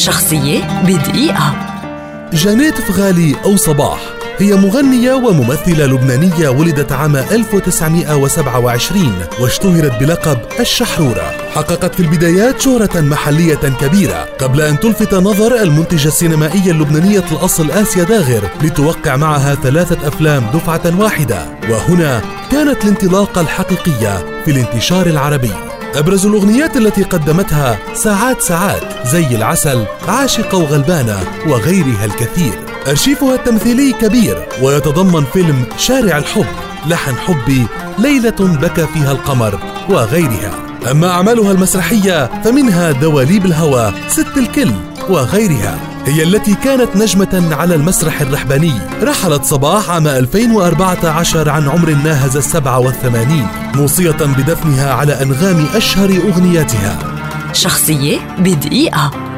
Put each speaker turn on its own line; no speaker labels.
شخصية بدقيقة.
جانيت فغالي أو صباح. هي مغنية وممثلة لبنانية ولدت عام 1927 واشتهرت بلقب الشحرورة. حققت في البدايات شهرة محلية كبيرة قبل أن تلفت نظر المنتجة السينمائية اللبنانية الأصل آسيا داغر لتوقع معها ثلاثة أفلام دفعة واحدة. وهنا كانت الانطلاقة الحقيقية في الانتشار العربي. أبرز الأغنيات التي قدمتها ساعات ساعات زي العسل عاشقة وغلبانة وغيرها الكثير. أرشيفها التمثيلي كبير ويتضمن فيلم شارع الحب لحن حبي ليلة بكى فيها القمر وغيرها. أما أعمالها المسرحية فمنها دواليب الهوى ست الكل وغيرها. هي التي كانت نجمة على المسرح الرحباني. رحلت صباح عام 2014 عن عمر ناهز السبعة والثمانين موصية بدفنها على أنغام أشهر أغنياتها.
شخصية بدقيقة.